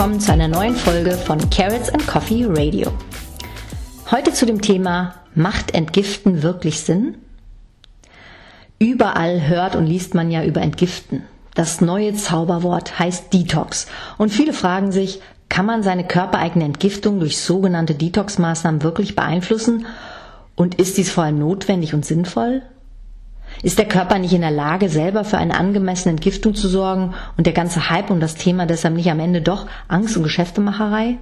willkommen zu einer neuen Folge von Carrots and Coffee Radio. Heute zu dem Thema Macht Entgiften wirklich Sinn? Überall hört und liest man ja über Entgiften. Das neue Zauberwort heißt Detox. Und viele fragen sich, kann man seine körpereigene Entgiftung durch sogenannte Detox-Maßnahmen wirklich beeinflussen? Und ist dies vor allem notwendig und sinnvoll? Ist der Körper nicht in der Lage, selber für eine angemessene Entgiftung zu sorgen und der ganze Hype um das Thema deshalb nicht am Ende doch Angst und Geschäftemacherei?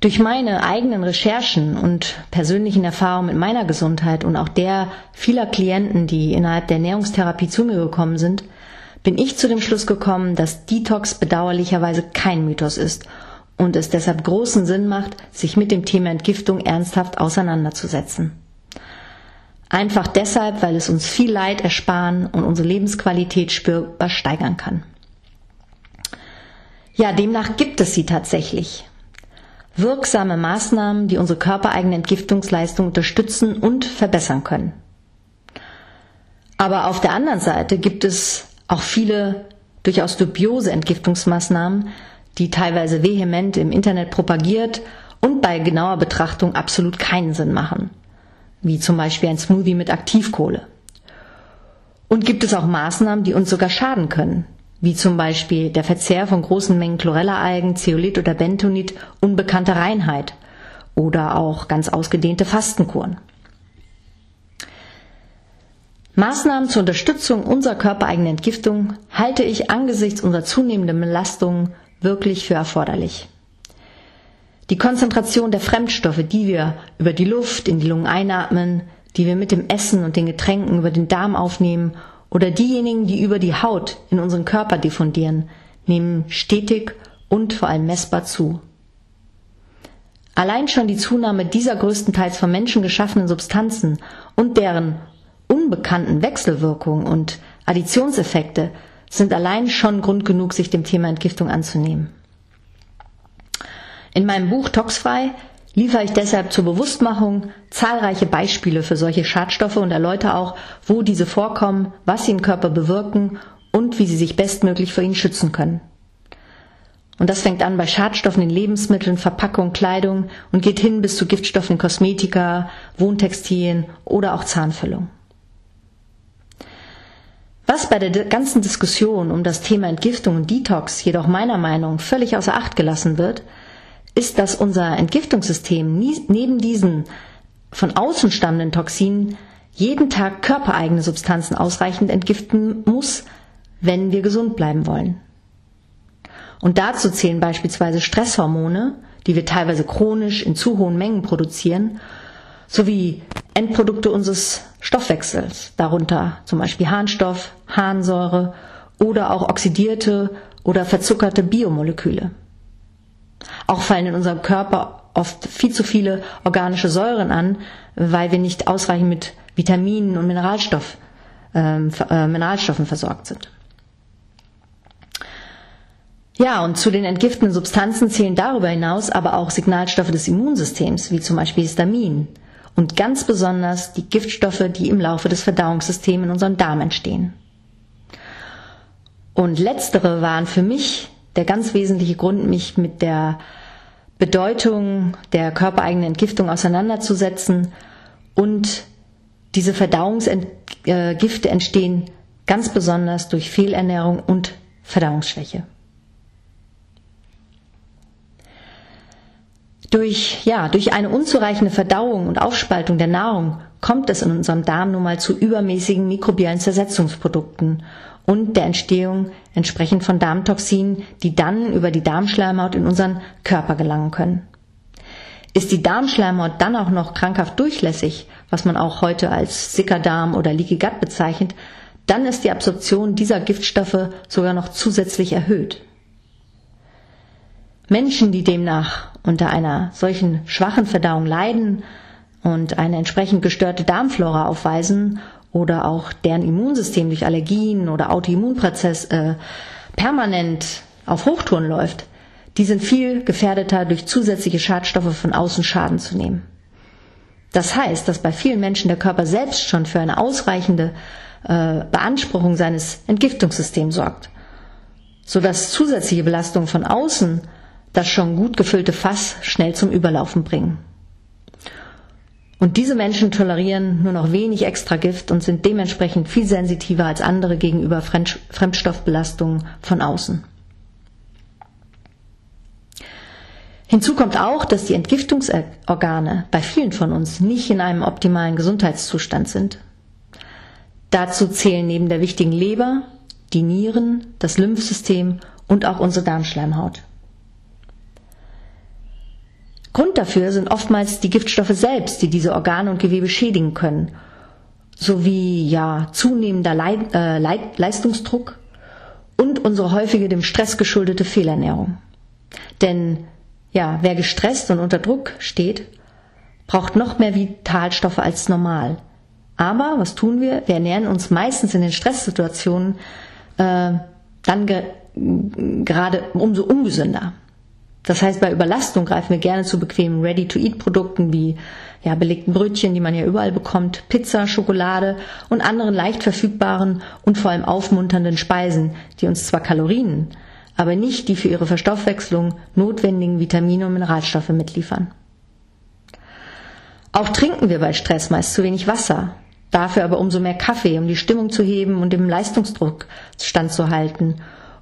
Durch meine eigenen Recherchen und persönlichen Erfahrungen mit meiner Gesundheit und auch der vieler Klienten, die innerhalb der Ernährungstherapie zu mir gekommen sind, bin ich zu dem Schluss gekommen, dass Detox bedauerlicherweise kein Mythos ist und es deshalb großen Sinn macht, sich mit dem Thema Entgiftung ernsthaft auseinanderzusetzen. Einfach deshalb, weil es uns viel Leid ersparen und unsere Lebensqualität spürbar steigern kann. Ja, demnach gibt es sie tatsächlich. Wirksame Maßnahmen, die unsere körpereigene Entgiftungsleistung unterstützen und verbessern können. Aber auf der anderen Seite gibt es auch viele durchaus dubiose Entgiftungsmaßnahmen, die teilweise vehement im Internet propagiert und bei genauer Betrachtung absolut keinen Sinn machen wie zum Beispiel ein Smoothie mit Aktivkohle. Und gibt es auch Maßnahmen, die uns sogar schaden können, wie zum Beispiel der Verzehr von großen Mengen Chlorella-Algen, Zeolit oder Bentonit unbekannter Reinheit oder auch ganz ausgedehnte Fastenkuren. Maßnahmen zur Unterstützung unserer körpereigenen Entgiftung halte ich angesichts unserer zunehmenden Belastungen wirklich für erforderlich. Die Konzentration der Fremdstoffe, die wir über die Luft in die Lungen einatmen, die wir mit dem Essen und den Getränken über den Darm aufnehmen oder diejenigen, die über die Haut in unseren Körper diffundieren, nehmen stetig und vor allem messbar zu. Allein schon die Zunahme dieser größtenteils von Menschen geschaffenen Substanzen und deren unbekannten Wechselwirkungen und Additionseffekte sind allein schon Grund genug, sich dem Thema Entgiftung anzunehmen. In meinem Buch Toxfrei liefere ich deshalb zur Bewusstmachung zahlreiche Beispiele für solche Schadstoffe und erläutere auch, wo diese vorkommen, was sie im Körper bewirken und wie sie sich bestmöglich vor ihnen schützen können. Und das fängt an bei Schadstoffen in Lebensmitteln, Verpackung, Kleidung und geht hin bis zu Giftstoffen in Kosmetika, Wohntextilien oder auch Zahnfüllung. Was bei der ganzen Diskussion um das Thema Entgiftung und Detox jedoch meiner Meinung völlig außer Acht gelassen wird, ist, dass unser Entgiftungssystem neben diesen von außen stammenden Toxinen jeden Tag körpereigene Substanzen ausreichend entgiften muss, wenn wir gesund bleiben wollen. Und dazu zählen beispielsweise Stresshormone, die wir teilweise chronisch in zu hohen Mengen produzieren, sowie Endprodukte unseres Stoffwechsels, darunter zum Beispiel Harnstoff, Harnsäure oder auch oxidierte oder verzuckerte Biomoleküle. Auch fallen in unserem Körper oft viel zu viele organische Säuren an, weil wir nicht ausreichend mit Vitaminen und Mineralstoff, ähm, äh, Mineralstoffen versorgt sind. Ja, und zu den entgiftenden Substanzen zählen darüber hinaus aber auch Signalstoffe des Immunsystems, wie zum Beispiel Histamin. Und ganz besonders die Giftstoffe, die im Laufe des Verdauungssystems in unserem Darm entstehen. Und letztere waren für mich der ganz wesentliche Grund, mich mit der Bedeutung der körpereigenen Entgiftung auseinanderzusetzen und diese Verdauungsgifte entstehen ganz besonders durch Fehlernährung und Verdauungsschwäche. Durch, ja, durch eine unzureichende Verdauung und Aufspaltung der Nahrung kommt es in unserem Darm nun mal zu übermäßigen mikrobiellen Zersetzungsprodukten und der Entstehung entsprechend von Darmtoxinen, die dann über die Darmschleimhaut in unseren Körper gelangen können. Ist die Darmschleimhaut dann auch noch krankhaft durchlässig, was man auch heute als Sickerdarm oder Leaky Gut bezeichnet, dann ist die Absorption dieser Giftstoffe sogar noch zusätzlich erhöht. Menschen, die demnach unter einer solchen schwachen Verdauung leiden und eine entsprechend gestörte Darmflora aufweisen oder auch deren Immunsystem durch Allergien oder Autoimmunprozess äh, permanent auf Hochtouren läuft, die sind viel gefährdeter, durch zusätzliche Schadstoffe von außen Schaden zu nehmen. Das heißt, dass bei vielen Menschen der Körper selbst schon für eine ausreichende äh, Beanspruchung seines Entgiftungssystems sorgt. sodass zusätzliche Belastungen von außen das schon gut gefüllte Fass schnell zum Überlaufen bringen. Und diese Menschen tolerieren nur noch wenig Extragift und sind dementsprechend viel sensitiver als andere gegenüber Fremdstoffbelastungen von außen. Hinzu kommt auch, dass die Entgiftungsorgane bei vielen von uns nicht in einem optimalen Gesundheitszustand sind. Dazu zählen neben der wichtigen Leber die Nieren, das Lymphsystem und auch unsere Darmschleimhaut. Grund dafür sind oftmals die Giftstoffe selbst, die diese Organe und Gewebe schädigen können, sowie ja zunehmender Leid, äh, Leistungsdruck und unsere häufige dem Stress geschuldete Fehlernährung. Denn ja, wer gestresst und unter Druck steht, braucht noch mehr Vitalstoffe als normal. Aber was tun wir? Wir ernähren uns meistens in den Stresssituationen äh, dann ge gerade umso ungesünder. Das heißt, bei Überlastung greifen wir gerne zu bequemen Ready-to-Eat-Produkten wie ja, belegten Brötchen, die man ja überall bekommt, Pizza, Schokolade und anderen leicht verfügbaren und vor allem aufmunternden Speisen, die uns zwar Kalorien, aber nicht die für ihre Verstoffwechslung notwendigen Vitamine und Mineralstoffe mitliefern. Auch trinken wir bei Stress meist zu wenig Wasser, dafür aber umso mehr Kaffee, um die Stimmung zu heben und dem Leistungsdruck standzuhalten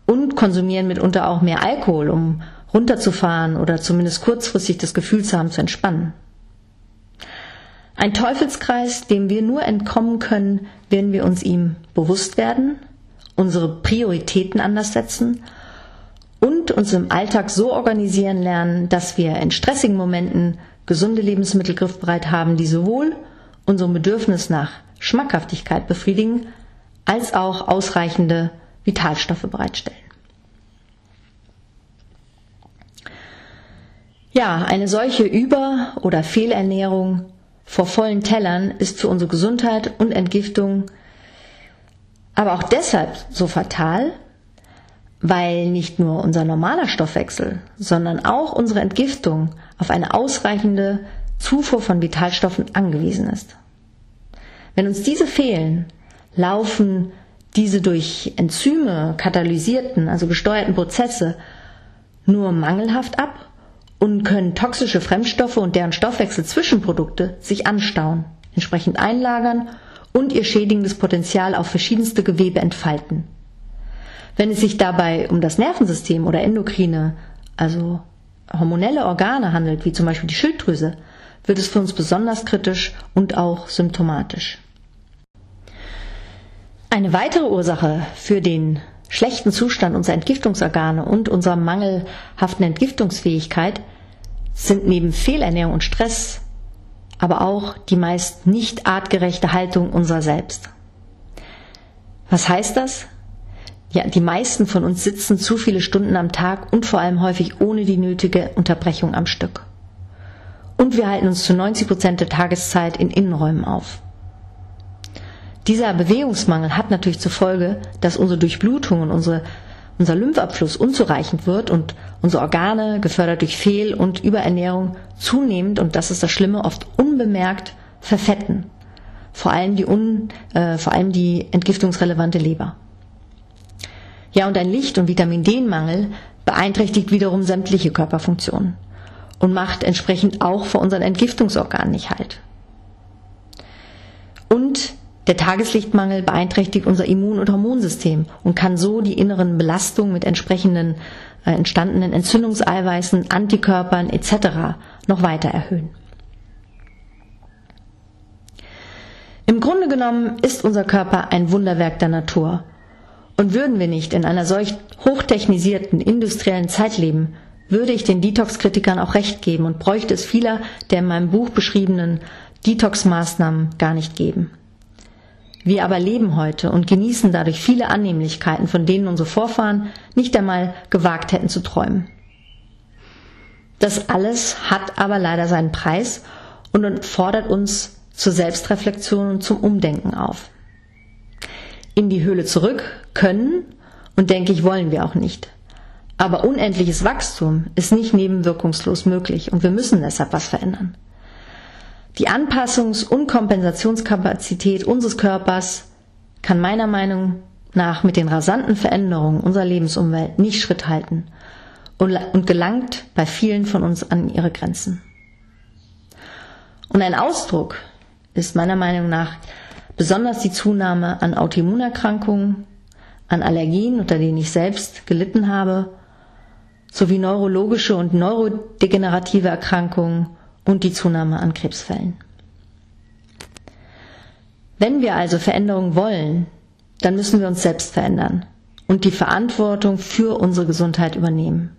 und konsumieren mitunter auch mehr Alkohol, um runterzufahren oder zumindest kurzfristig das Gefühl zu haben, zu entspannen. Ein Teufelskreis, dem wir nur entkommen können, wenn wir uns ihm bewusst werden, unsere Prioritäten anders setzen und uns im Alltag so organisieren lernen, dass wir in stressigen Momenten gesunde Lebensmittel griffbereit haben, die sowohl unserem Bedürfnis nach Schmackhaftigkeit befriedigen, als auch ausreichende Vitalstoffe bereitstellen. Ja, eine solche Über- oder Fehlernährung vor vollen Tellern ist für unsere Gesundheit und Entgiftung aber auch deshalb so fatal, weil nicht nur unser normaler Stoffwechsel, sondern auch unsere Entgiftung auf eine ausreichende Zufuhr von Vitalstoffen angewiesen ist. Wenn uns diese fehlen, laufen diese durch Enzyme katalysierten, also gesteuerten Prozesse nur mangelhaft ab und können toxische Fremdstoffe und deren Stoffwechselzwischenprodukte sich anstauen, entsprechend einlagern und ihr schädigendes Potenzial auf verschiedenste Gewebe entfalten. Wenn es sich dabei um das Nervensystem oder endokrine, also hormonelle Organe handelt, wie zum Beispiel die Schilddrüse, wird es für uns besonders kritisch und auch symptomatisch. Eine weitere Ursache für den schlechten Zustand unserer Entgiftungsorgane und unserer mangelhaften Entgiftungsfähigkeit sind neben Fehlernährung und Stress aber auch die meist nicht artgerechte Haltung unserer selbst. Was heißt das? Ja, die meisten von uns sitzen zu viele Stunden am Tag und vor allem häufig ohne die nötige Unterbrechung am Stück. Und wir halten uns zu 90 Prozent der Tageszeit in Innenräumen auf. Dieser Bewegungsmangel hat natürlich zur Folge, dass unsere Durchblutung und unsere, unser Lymphabfluss unzureichend wird und unsere Organe, gefördert durch Fehl- und Überernährung, zunehmend, und das ist das Schlimme, oft unbemerkt verfetten. Vor allem die, un, äh, vor allem die entgiftungsrelevante Leber. Ja, und ein Licht- und Vitamin D-Mangel beeinträchtigt wiederum sämtliche Körperfunktionen und macht entsprechend auch vor unseren Entgiftungsorganen nicht halt. Und der Tageslichtmangel beeinträchtigt unser Immun- und Hormonsystem und kann so die inneren Belastungen mit entsprechenden äh, entstandenen Entzündungseiweißen, Antikörpern etc. noch weiter erhöhen. Im Grunde genommen ist unser Körper ein Wunderwerk der Natur. Und würden wir nicht in einer solch hochtechnisierten industriellen Zeit leben, würde ich den Detox-Kritikern auch recht geben und bräuchte es vieler der in meinem Buch beschriebenen Detox-Maßnahmen gar nicht geben. Wir aber leben heute und genießen dadurch viele Annehmlichkeiten, von denen unsere Vorfahren nicht einmal gewagt hätten zu träumen. Das alles hat aber leider seinen Preis und fordert uns zur Selbstreflexion und zum Umdenken auf. In die Höhle zurück können und denke ich wollen wir auch nicht. Aber unendliches Wachstum ist nicht nebenwirkungslos möglich und wir müssen deshalb was verändern. Die Anpassungs- und Kompensationskapazität unseres Körpers kann meiner Meinung nach mit den rasanten Veränderungen unserer Lebensumwelt nicht Schritt halten und gelangt bei vielen von uns an ihre Grenzen. Und ein Ausdruck ist meiner Meinung nach besonders die Zunahme an Autoimmunerkrankungen, an Allergien, unter denen ich selbst gelitten habe, sowie neurologische und neurodegenerative Erkrankungen und die Zunahme an Krebsfällen. Wenn wir also Veränderungen wollen, dann müssen wir uns selbst verändern und die Verantwortung für unsere Gesundheit übernehmen.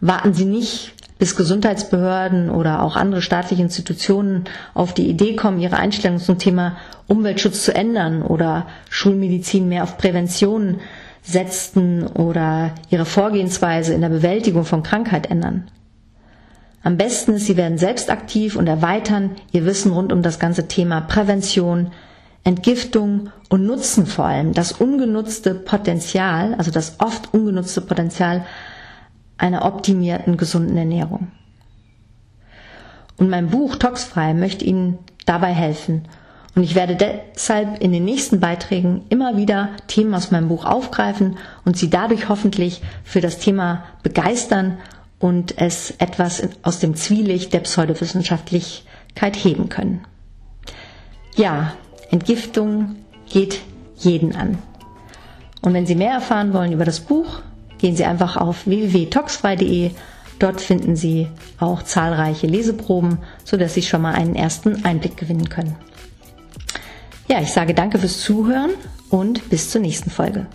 Warten Sie nicht, bis Gesundheitsbehörden oder auch andere staatliche Institutionen auf die Idee kommen, ihre Einstellung zum Thema Umweltschutz zu ändern oder Schulmedizin mehr auf Prävention setzten oder ihre Vorgehensweise in der Bewältigung von Krankheit ändern. Am besten ist, Sie werden selbst aktiv und erweitern Ihr Wissen rund um das ganze Thema Prävention, Entgiftung und nutzen vor allem das ungenutzte Potenzial, also das oft ungenutzte Potenzial einer optimierten, gesunden Ernährung. Und mein Buch Toxfrei möchte Ihnen dabei helfen. Und ich werde deshalb in den nächsten Beiträgen immer wieder Themen aus meinem Buch aufgreifen und Sie dadurch hoffentlich für das Thema begeistern und es etwas aus dem Zwielicht der Pseudowissenschaftlichkeit heben können. Ja, Entgiftung geht jeden an. Und wenn Sie mehr erfahren wollen über das Buch, gehen Sie einfach auf www.toxfrei.de. Dort finden Sie auch zahlreiche Leseproben, sodass Sie schon mal einen ersten Einblick gewinnen können. Ja, ich sage danke fürs Zuhören und bis zur nächsten Folge.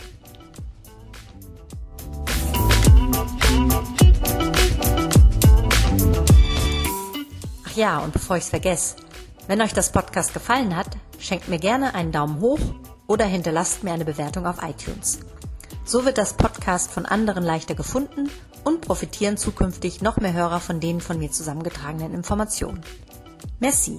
Ja, und bevor ich es vergesse, wenn euch das Podcast gefallen hat, schenkt mir gerne einen Daumen hoch oder hinterlasst mir eine Bewertung auf iTunes. So wird das Podcast von anderen leichter gefunden und profitieren zukünftig noch mehr Hörer von den von mir zusammengetragenen Informationen. Merci.